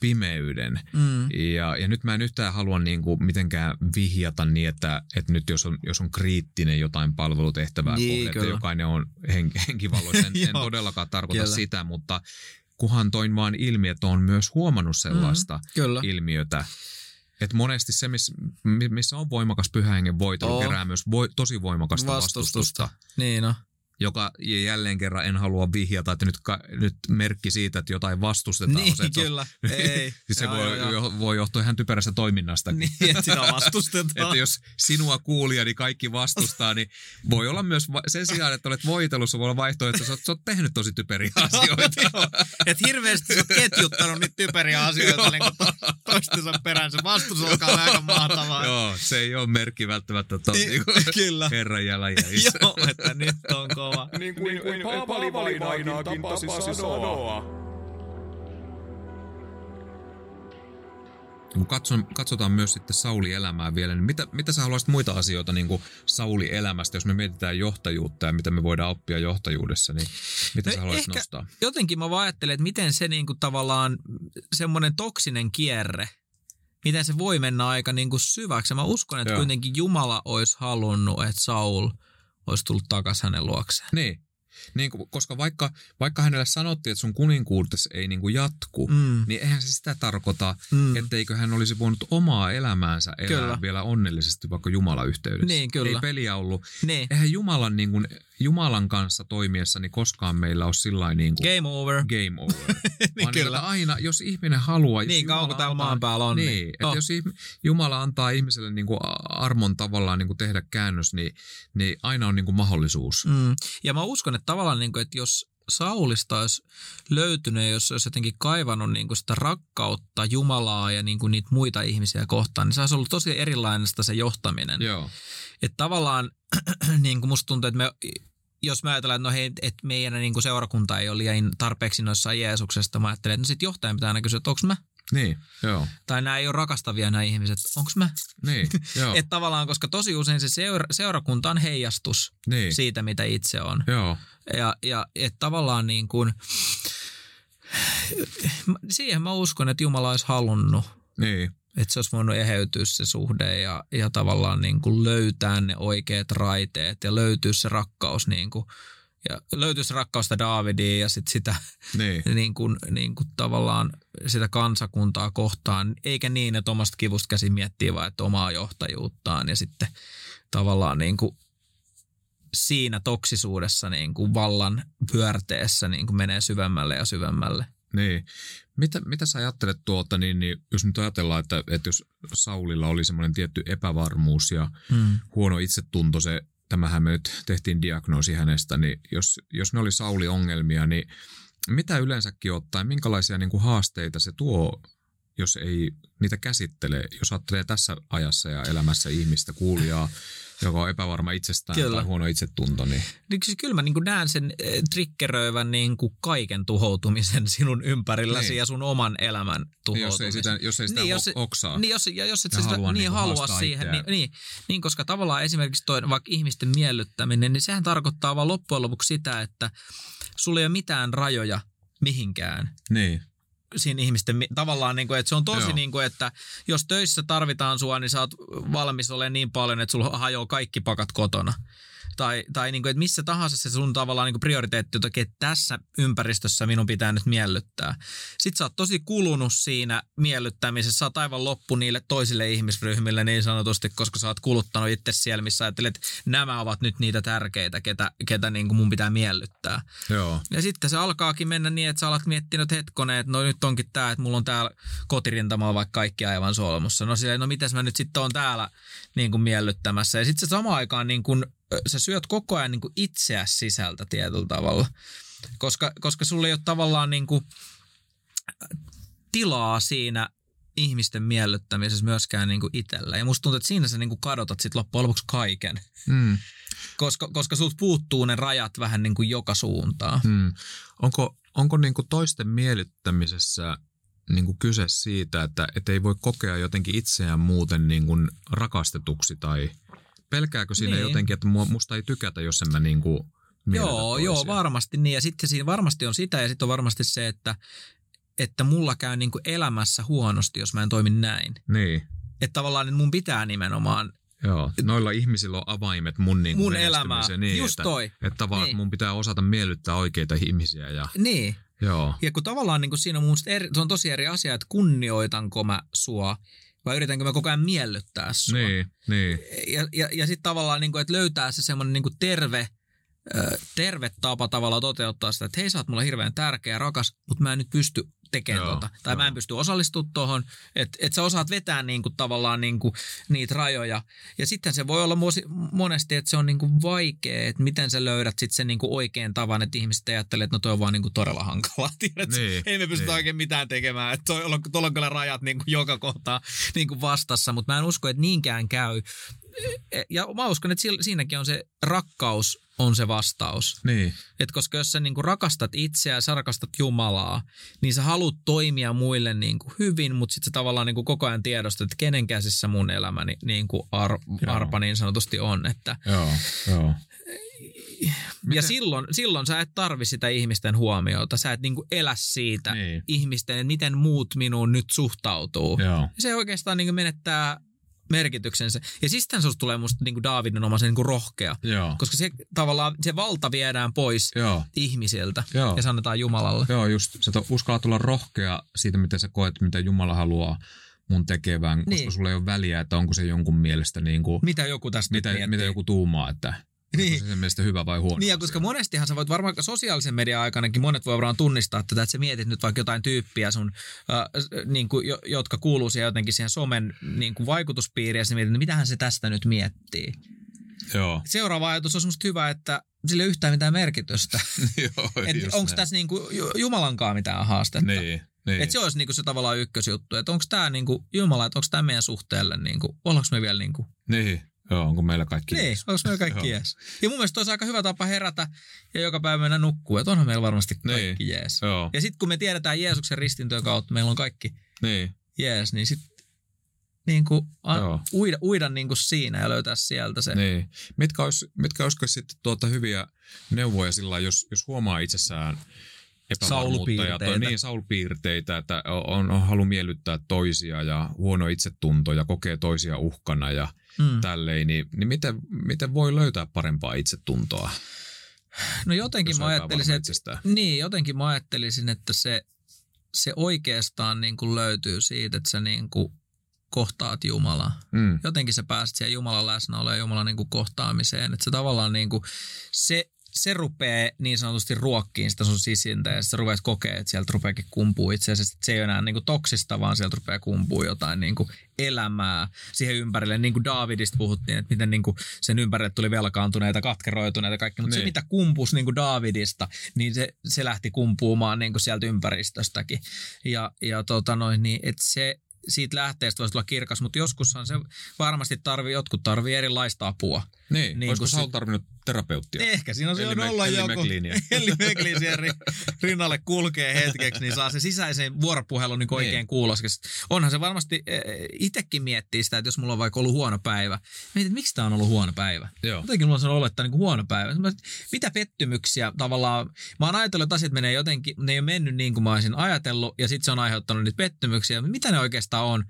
pimeyden. Mm. Ja, ja nyt mä en yhtään halua niin kuin mitenkään vihjata niin, että, että nyt jos on, jos on kriittinen jotain palvelutehtävää niin, kohde, että jokainen on hen, henkivalloissa, en, en todellakaan tarkoita kyllä. sitä, mutta kuhan toin vaan ilmi, että on myös huomannut sellaista mm, kyllä. ilmiötä, että monesti se, missä, missä on voimakas pyhähengen voitelu, oh. kerää myös voi, tosi voimakasta vastustusta. vastustusta. Niin no joka jälleen kerran en halua vihjata, että nyt, nyt merkki siitä, että jotain vastustetaan. Niin, se, kyllä. Ei. Siis se voi, jo, voi johtua ihan typerästä toiminnasta. Niin, että sitä vastustetaan. että jos sinua kuulia, niin kaikki vastustaa, niin voi olla myös sen sijaan, että olet voitelussa, voi olla vaihtoehto, että sä oot, sä oot tehnyt tosi typeriä asioita. että hirveästi sä oot ketjuttanut niitä typeriä asioita niin to, toistensa perään. Se vastus alkaa aika mahtavaa. Joo, se ei ole merkki välttämättä tuon niin, niin kyllä. herran jalanjäljissä. Joo, että nyt on kova. Niin kuin, niin kuin Paavali vainaakin tapasi sanoa. Kun katson, katsotaan myös sitten Sauli elämää vielä, niin mitä, mitä sä haluaisit muita asioita niin kuin Sauli elämästä, jos me mietitään johtajuutta ja mitä me voidaan oppia johtajuudessa, niin mitä no sä haluaisit nostaa? Jotenkin mä vaan ajattelen, että miten se niin kuin tavallaan semmoinen toksinen kierre, miten se voi mennä aika niin kuin syväksi. Mä uskon, että Joo. kuitenkin Jumala olisi halunnut, että Saul – olisi tullut takaisin hänen luokseen. Niin. Niin, koska vaikka, vaikka hänelle sanottiin, että sun kuninkuutesi ei niin kuin jatku, mm. niin eihän se sitä tarkoita, mm. etteikö hän olisi voinut omaa elämäänsä elää kyllä. vielä onnellisesti vaikka Jumalan yhteydessä. Niin, kyllä. Ei peliä ollut. Niin. Eihän Jumalan, niin kuin, Jumalan kanssa toimiessa niin koskaan meillä ole sillä niin kuin, Game over. Game over. niin, Vaan kyllä. Niin, aina, jos ihminen haluaa... Niin kauan kuin täällä maan päällä on. Niin, niin. Että oh. jos Jumala antaa ihmiselle niin kuin armon tavallaan niin kuin tehdä käännös, niin, niin aina on niin kuin mahdollisuus. Mm. Ja mä uskon, että tavallaan, niin kuin, että jos Saulista olisi löytynyt, jos olisi jotenkin kaivannut niin kuin sitä rakkautta Jumalaa ja niin kuin niitä muita ihmisiä kohtaan, niin se olisi ollut tosi erilainen se johtaminen. Joo. Että tavallaan niin kuin musta tuntuu, että me jos mä ajattelen, että no hei, että meidän niin kuin seurakunta ei ole liian tarpeeksi noissa Jeesuksesta, mä ajattelen, että no sit johtajan pitää aina kysyä, että onko mä? Niin, joo. Tai nämä ei ole rakastavia nämä ihmiset, onko mä? Niin, joo. että tavallaan, koska tosi usein se seura- seurakunta on heijastus niin. siitä, mitä itse on. Joo. Ja, ja että tavallaan niin kuin, siihen mä uskon, että Jumala olisi halunnut. Niin. Että se olisi voinut eheytyä se suhde ja, ja tavallaan niin kuin löytää ne oikeat raiteet ja löytyä se rakkaus niin kuin, ja löytyisi rakkausta Davidiin ja sit sitä niin. niin kuin, niin kuin tavallaan sitä kansakuntaa kohtaan, eikä niin, että omasta kivusta käsin miettii vaan, että omaa johtajuuttaan ja sitten tavallaan niin kuin siinä toksisuudessa niin kuin vallan pyörteessä niin kuin menee syvemmälle ja syvemmälle. Niin. Mitä, mitä sä ajattelet tuolta, niin, niin jos nyt ajatellaan, että, että jos Saulilla oli semmoinen tietty epävarmuus ja Mm. huono itsetunto, se, tämähän me nyt tehtiin diagnoosi hänestä, niin jos, jos ne oli Sauli-ongelmia, niin mitä yleensäkin ottaen, minkälaisia niin kuin haasteita se tuo, jos ei niitä käsittele, jos ajattelee tässä ajassa ja elämässä ihmistä, kuulijaa, joka on epävarma itsestään Kyllä. tai huono itsetunto, niin Niin siis kyllä mä niin näen sen eh, triggeröivän niin kuin kaiken tuhoutumisen sinun ympärilläsi Niin. ja sun oman elämän tuhoutumisen. jos ei sitä, jos ei sitä Niin, niin, jos oksaa. Niin, jos, ja jos et sitä haluaa niin niinku halua siihen, niin, niin, niin, koska tavallaan esimerkiksi toi vaikka ihmisten miellyttäminen, niin sehän tarkoittaa vaan loppujen lopuksi sitä, että sulla ei ole mitään rajoja mihinkään Niin, siinä ihmisten, mi- tavallaan niin kuin, että se on tosi Joo. niin kuin, että jos töissä tarvitaan sua, niin sä oot valmis olemaan niin paljon, että sulla hajoaa kaikki pakat kotona. Tai, tai niin kuin, että missä tahansa se sun tavallaan niin kuin prioriteetti että tässä ympäristössä minun pitää nyt miellyttää. Sitten sä oot tosi kulunut siinä miellyttämisessä, sä oot aivan loppu niille toisille ihmisryhmille niin sanotusti, koska sä oot kuluttanut itse siellä, missä ajattelet, että nämä ovat nyt niitä tärkeitä, ketä, ketä niin kuin mun pitää miellyttää. joo. Ja sitten se alkaakin mennä niin, että sä alat miettiä, että hetkonen, että no nyt onkin tää, että mulla on täällä kotirintamalla vaikka kaikki aivan solmussa. No silleen, no mitäs mä nyt sitten on täällä niin kuin miellyttämässä. Ja sitten se samaan aikaan niin kuin, sä syöt koko ajan niin kuin itseäsi sisältä tietyllä tavalla. Koska, koska sulla ei ole tavallaan niin kuin tilaa siinä ihmisten miellyttämisessä myöskään niin kuin itsellä. Ja musta tuntuu, että siinä sä niin kuin kadotat sitten loppujen lopuksi kaiken. Mm. Koska, koska sulta puuttuu ne rajat vähän niin kuin joka suuntaan. Mm. Onko, onko niin kuin toisten miellyttämisessä niin kuin kyse siitä, että, että ei voi kokea jotenkin itseään muuten niin kuin rakastetuksi tai pelkääkö siinä Niin. jotenkin, että musta ei tykätä, jos en mä niin kuin Joo, toisia? joo, varmasti niin. Ja sitten siinä varmasti on sitä ja sitten on varmasti se, että, että mulla käy niin kuin elämässä huonosti, jos mä en toimi näin. Niin, Että tavallaan että mun pitää nimenomaan joo. Noilla ihmisillä on avaimet mun, niin mun elämää. Niin, Just että, toi. Että tavallaan Niin. mun pitää osata miellyttää oikeita ihmisiä ja Niin. joo. Ja kun tavallaan niin kuin siinä on, mun eri, se on tosi eri asia, että kunnioitanko mä sua vai yritänkö mä koko ajan miellyttää sua. Niin, niin. Ja, ja, ja sitten tavallaan, niin kuin, että löytää se semmoinen niin terve, terve tapa tavallaan toteuttaa sitä, että hei sä oot mulle hirveän tärkeä, rakas, mutta mä en nyt pysty tekemään Joo, tota. Tai mä en joo. pysty osallistumaan tuohon, että et sä osaat vetää niin kuin, tavallaan niin kuin, niitä rajoja. Ja sitten se voi olla monesti, että se on niin kuin vaikea, että miten sä löydät sitten sen niin kuin oikean tavan, että ihmiset ajattelee, että no toi on vaan niin kuin todella hankalaa. Tiedät, Niin, ei me pystytä niin. oikein mitään tekemään, että tuolla on kyllä rajat niin kuin joka kohtaa niin kuin vastassa, mutta mä en usko, että niinkään käy. Ja mä uskon, että siinäkin on se rakkaus on se vastaus. Niin, Et koska jos sä niinku rakastat itseä ja sä rakastat Jumalaa, niin sä haluat toimia muille niinku hyvin, mutta sitten sä tavallaan niinku koko ajan tiedostat, että kenen käsissä mun elämäni niinku ar- Joo. arpa niin sanotusti on. Että, joo, joo. ja Miten- silloin, silloin sä et tarvi sitä ihmisten huomiota. Sä et niinku elä siitä Niin. ihmisten, että miten muut minuun nyt suhtautuu. Joo. se oikeastaan niin menettää merkityksensä. Ja siis tämän susta tulee musta niin Davidin oma se niin rohkea. Joo. Koska se tavallaan, se valta viedään pois Joo. ihmisiltä Joo. ja se annetaan Jumalalle. Joo, just. Sä to- uskallat olla rohkea siitä, miten sä koet, mitä Jumala haluaa mun tekevän, koska Niin. sulla ei ole väliä, että onko se jonkun mielestä niin kuin, Mitä joku tästä mitä, mitä joku tuumaa, että Niin. se sen mielestä hyvä vai huono. Niin, ja koska monestihan sä voit varmaan sosiaalisen median aikanakin, monet voi varmaan tunnistaa tätä, että sä mietit nyt vaikka jotain tyyppiä sun, äh, niin kuin, jo, jotka kuuluu siihen jotenkin siihen somen niin kuin vaikutuspiiriin, ja sä mietit, että mitähän se tästä nyt miettii. Joo. Seuraava ajatus on semmoista hyvä, että sillä ei ole yhtään mitään merkitystä. Onko tässä niin kuin Jumalankaan mitään haastetta. Niin, niin. Että se olisi niinku se tavallaan ykkösjuttu, että onko tämä niinku, Jumala, että onko tämä meidän suhteelle, niinku, ollaanko me vielä niinku, niin. Joo, onko meillä kaikki niin, onko meillä kaikki jees. Ja mun mielestä olisi aika hyvä tapa herätä ja joka päivä mennä nukkuu, että onhan meillä varmasti kaikki Niin. jees. Joo, Ja sitten kun me tiedetään Jeesuksen ristintyön kautta, meillä on kaikki niin. jees, niin sitten a, Joo. uida, uida niinku siinä ja löytää sieltä se. Niin. Mitkä olisi, mitkä olisiko sitten tuota hyviä neuvoja sillä jos, jos huomaa itsessään epävarmuutta ja niin, saulupiirteitä, että on, on halu miellyttää toisia ja huono itsetunto ja kokee toisia uhkana ja Mm. tälleen, niin, niin miten, miten voi löytää parempaa itsetuntoa, No jotenkin mä ajattelisin, että? Niin, jotenkin mä ajattelisin, että se, se oikeastaan niin kuin löytyy siitä, että sä niin kuin kohtaat Jumalaa. Mm. Jotenkin sä pääset siihen Jumalan läsnäoloon ja Jumalan niin kuin kohtaamiseen. Että se tavallaan niin kuin, se, se rupeaa niin sanotusti ruokkiin sitä sun sisintä ja sä rupeat kokea, että sieltä rupeakin kumpuu itse asiassa, että se ei ole enää niinku toksista, vaan sieltä rupeaa kumpuu jotain niinku elämää siihen ympärille. Niin kuin Davidista puhuttiin, että miten niinku sen ympärille tuli velkaantuneita, katkeroituneita kaikki, mutta se Niin. mitä kumpus niinku Davidista, niin se, se lähti kumpuumaan niinku sieltä ympäristöstäkin. Ja, ja tota noin, niin, että se siitä lähteestä voisi tulla kirkas, mutta joskushan se varmasti tarvii, jotkut tarvii erilaista apua. Niin, Niin, niin olisiko Saul tarvinnut terapeuttia? Ehkä siinä on se on olla joku. Elli siihen ri- rinnalle kulkee hetkeksi, niin saa se sisäisen vuoropuhelun niin oikein Niin. kuuloskeksi. Onhan se varmasti, itsekin miettii sitä, että jos mulla on vaikka ollut huono päivä. Mietin, että miksi tämä on ollut huono päivä? Joo. Jotenkin mulla on olo, että niin huono päivä. Mitä pettymyksiä tavallaan, mä oon ajatellut, että asiat menee jotenkin, ne ei ole mennyt niin kuin mä olisin ajatellut, ja sitten se on aiheuttanut niitä pettymyksiä. Mitä ne oikeastaan on?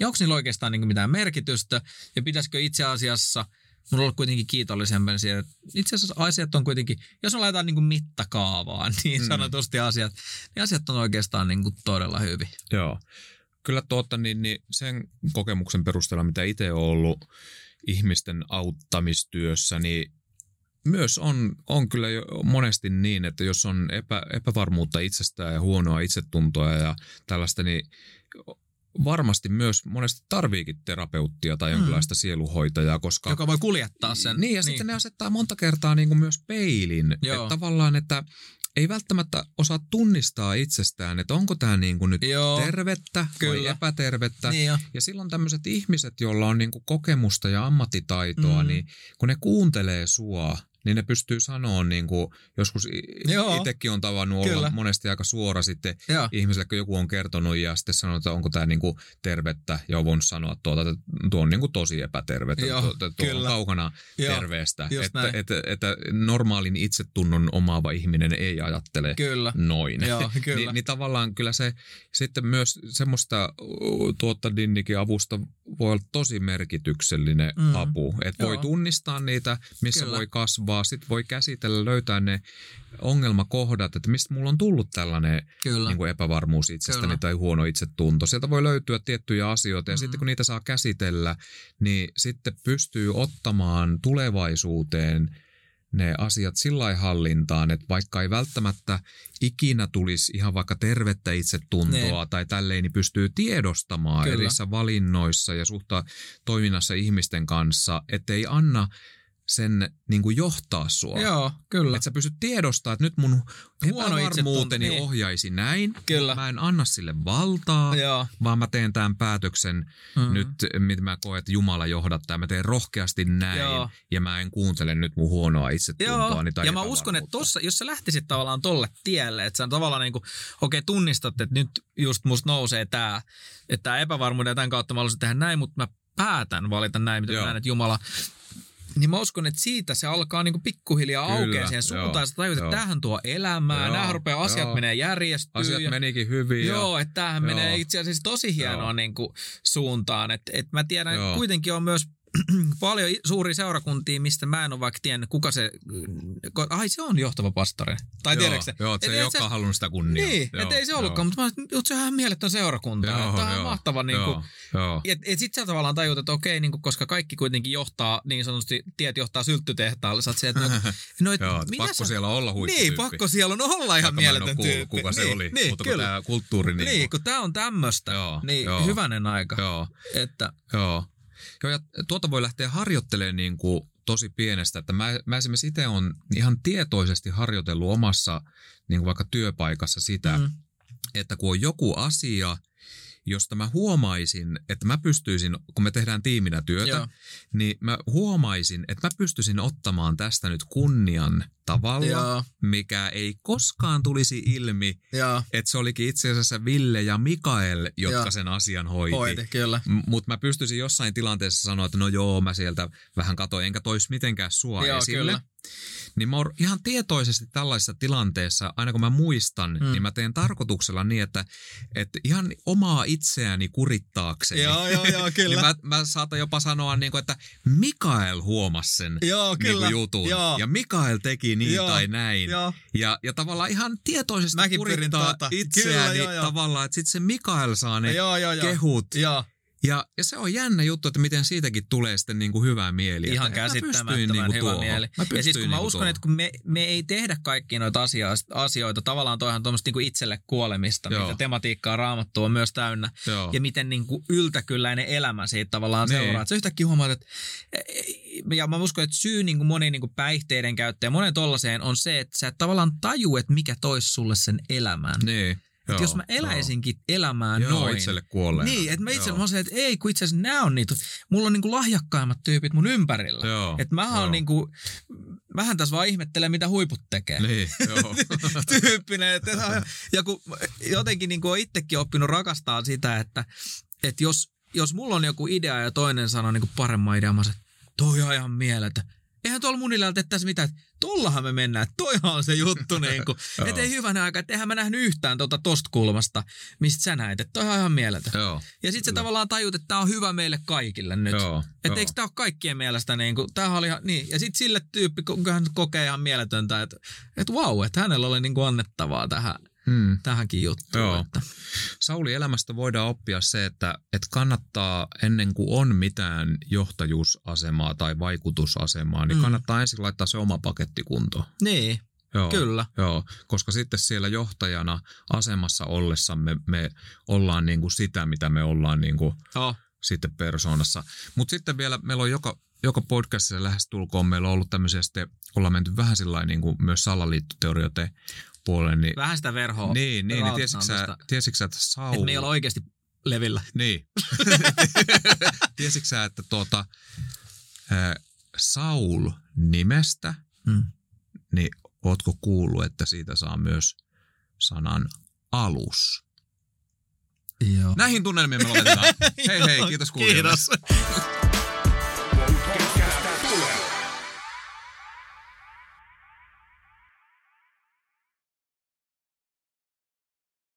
Ja onko niillä oikeastaan niin mitään merkitystä? Ja pitäisikö itse asiassa, mun on ollut kuitenkin kiitollisempi siitä, että itse asiassa asiat on kuitenkin, jos me laitetaan niin kuin mittakaavaan niin Mm. sanotusti asiat, niin asiat on oikeastaan niin kuin todella hyvin. Joo. Kyllä tuota, niin, niin sen kokemuksen perusteella, mitä itse olen ollut ihmisten auttamistyössä, niin myös on, on kyllä jo monesti niin, että jos on epä, epävarmuutta itsestään ja huonoa itsetuntoa ja tällaista, niin varmasti myös monesti tarviikin terapeuttia tai jonkinlaista sieluhoitajaa, koska... Joka voi kuljettaa sen. Niin, ja sitten ne asettaa monta kertaa niin kuin myös peilin. Joo. Että tavallaan, että ei välttämättä osaa tunnistaa itsestään, että onko tämä niin kuin nyt Joo. tervettä vai Kyllä. epätervettä. Niin jo. Ja silloin tämmöiset ihmiset, joilla on niin kuin kokemusta ja ammattitaitoa, Mm. niin kun ne kuuntelee sua, niin ne pystyy sanoa, niin kuin joskus itsekin on tavannut Kyllä. olla monesti aika suora sitten Joo. ihmiselle, kun joku on kertonut ja sitten sanoo, että onko tämä niinku tervettä ja on voinut sanoa tuota, että tuo on niinku tosi epätervettä, Joo, tuo, tuo on kyllä. kaukana Joo, terveestä. just Että, näin. että, että, normaalin itsetunnon omaava ihminen ei ajattele Kyllä. noin. Joo, kyllä. niin, niin tavallaan kyllä se sitten myös semmoista uh, tuotta Dinnikin avusta voi olla tosi merkityksellinen Mm. apu. Että voi tunnistaa niitä, missä Kyllä. voi kasvaa, sitten voi käsitellä, löytää ne ongelmakohdat, että mistä mulla on tullut tällainen Kyllä. niin kuin epävarmuus itsestäni Kyllä. tai huono itsetunto. Sieltä voi löytyä tiettyjä asioita ja Mhm. sitten kun niitä saa käsitellä, niin sitten pystyy ottamaan tulevaisuuteen ne asiat sillä hallintaan, että vaikka ei välttämättä ikinä tulisi ihan vaikka tervettä itsetuntoa tai tälleen, niin pystyy tiedostamaan Kyllä. erissä valinnoissa ja suhta toiminnassa ihmisten kanssa, ettei anna sen niin kuin johtaa sua. Joo, kyllä. Että sä pystyt tiedostamaan, että nyt mun Huono epävarmuuteni niin. ohjaisi näin. Kyllä. Mä en anna sille valtaa, Joo. vaan mä teen tämän päätöksen Mm. nyt, mitä mä koen, että Jumala johdattaa. Mä teen rohkeasti näin Joo. ja mä en kuuntele nyt mun huonoa itsetuntoani tai ja mä uskon, että tossa, jos sä lähtisit tavallaan tolle tielle, että sä tavallaan niin kuin, okei, tunnistat, että nyt just musta nousee tää, että tää epävarmuuden ja tämän kautta mä haluaisin tehdä näin, mutta mä päätän valita näin, mitä mä Joo. näen, että Jumala, niin mä uskon, että siitä se alkaa niinku pikkuhiljaa aukeaa siihen suuntaan, sä tajut, että tämähän tuo elämää, Joo, nämä rupeaa, asiat joo. menee järjestyä. Asiat ja, menikin hyvin. Joo, että tämähän Joo. menee itse asiassa tosi hienoa Joo. niin kuin suuntaan. Et, et mä tiedän, että kuitenkin on myös paljon i- suuria seurakuntia, mistä mä en ole vaikka tiennyt, kuka se, ai se on johtava pastori. Tai joo, tiedätkö se? joo, että se Et- ei et olekaan halunnut sitä kunniaa. Niin, joo, että ei se joo. ollutkaan, mutta mä että se on ihan mieletön seurakunta. Joo, Tämä on joo, mahtava. Niin kuin, Joo, joo. et, et sit sä tavallaan tajut, että okei, niin kuin, koska kaikki kuitenkin johtaa, niin sanotusti, tiet johtaa sylttytehtaalle. Sä oot se, että no, no et, Joo, mitä pakko sä- siellä olla huipputyyppi. Niin, pakko siellä on olla ihan Vaikka mieletön kuullut, tyyppi. Kuka se niin, oli, niin, mutta kun kyllä. tämä kulttuuri... Niin, Niin, kun tää on tämmöstä, Joo, niin joo. hyvänen aika. Joo, Että, Joo. Joo, ja tuota voi lähteä harjoittelemaan niin kuin tosi pienestä, että mä, mä esimerkiksi itse on ihan tietoisesti harjoitellut omassa niin kuin vaikka työpaikassa sitä, mm, että kun on joku asia, josta mä huomaisin, että mä pystyisin, kun me tehdään tiiminä työtä, Joo. niin mä huomaisin, että mä pystyisin ottamaan tästä nyt kunnian tavalla, joo, mikä ei koskaan tulisi ilmi, joo, että se olikin itse asiassa Ville ja Mikael, jotka Joo. sen asian hoiti. hoiti, kyllä. Mutta mä pystyisin jossain tilanteessa sanoa, että no joo, mä sieltä vähän katoin, enkä tois mitenkään sua Joo, esille. kyllä. Niin mä oon ihan tietoisesti tällaisessa tilanteessa, aina kun mä muistan, Mm. mm. niin mä teen tarkoituksella niin, että, että ihan omaa itseäni kurittaakseni. Joo, joo, joo, kyllä. niin mä, mä saatan jopa sanoa, niin kuin, että Mikael huomasi sen Joo, niin kyllä. kuin jutun. Joo. Ja Mikael teki niin Joo, tai näin. Joo, Ja, ja tavallaan ihan tietoisesti Mäkin kurittaa tuota. itseäni Kyllä, joo, joo. tavallaan, että sitten se Mikael saa ne joo, joo, joo. kehut Joo, Ja, ja se on jännä juttu, että miten siitäkin tulee sitten niinku hyvää mieli. Ihan käsittämättömän niinku hyvä tuohon. mieli. Mä Ja siis kun pystyin mä niinku uskon, tuohon. että kun me, me ei tehdä kaikkia noita asioita, asioita tavallaan toihan tuommoista niinku itselle kuolemista, Joo. mitä tematiikkaa raamattu on myös täynnä. Joo. Ja miten niinku yltäkylläinen elämä siitä tavallaan Niin. seuraa. Että sä yhtäkkiä huomaat, että ja mä uskon, että syy niin kuin moniin niin kuin päihteiden käyttäjään, monen tollaiseen on se, että sä et tavallaan taju, että mikä tois sulle sen elämän. Niin. Että jos mä eläisinkin elämää joo. noin. itselle kuolleena. Niin, että mä itse Joo. mä oon että ei, kun itse asiassa nämä on niitä, mulla on niinku lahjakkaimmat tyypit mun ympärillä. Joo. Että mähän joo. on niinku, mähän tässä vaan ihmettelen, mitä huiput tekee. Niin, joo. Tyyppinen. Että, ja kun jotenkin niinku on itsekin oppinut rakastaa sitä, että, että jos, jos mulla on joku idea ja toinen sanoo niinku paremman idean, mä sanon, että toi on ihan mieletön. Eihän tuolla mun idealla tehtäisi mitään, että tollahan me mennään, että toihan on se juttu. niinku. Joo. että ei hyvänä aika, että eihän mä nähnyt yhtään tuota tosta kulmasta, mistä sä näet, että toihan on ihan mieletön. joo. Ja sitten Kyllä. tavallaan tajut, että tämä on hyvä meille kaikille nyt. Että eikö tämä ole kaikkien mielestä niin kuin, tämähän oli ihan, niin. Ja sitten sille tyyppi, kun hän kokee ihan mieletöntä, että, että vau, että hänellä oli niin kuin annettavaa tähän, Hmm. tähänkin juttuun. Joo. Että, Sauli elämästä voidaan oppia se, että, että kannattaa ennen kuin on mitään johtajuusasemaa tai vaikutusasemaa, niin Mm. kannattaa ensin laittaa se oma paketti kuntoon. niin, Joo. kyllä. Joo, koska sitten siellä johtajana asemassa ollessamme me ollaan niin kuin sitä, mitä me ollaan niin kuin Oh. sitten persoonassa. Mutta sitten vielä meillä on joka, joka podcastissa lähestulkoon meillä on ollut tämmöisiä sitten, ollaan menty vähän sillä niin kuin myös salaliittoteorioiden puolelle. Niin, Vähän sitä verhoa. niin, niin, niin tiesitkö sä, tiesitkö sä, että Saul... Että me ei olla oikeasti levillä. Niin. tiesitkö sä, että tuota, ää, Saul nimestä, Mm. niin ootko kuullut, että siitä saa myös sanan alus? Joo. Näihin tunnelmiin me lopetetaan. hei hei, kiitos kuulijoille. Kiitos.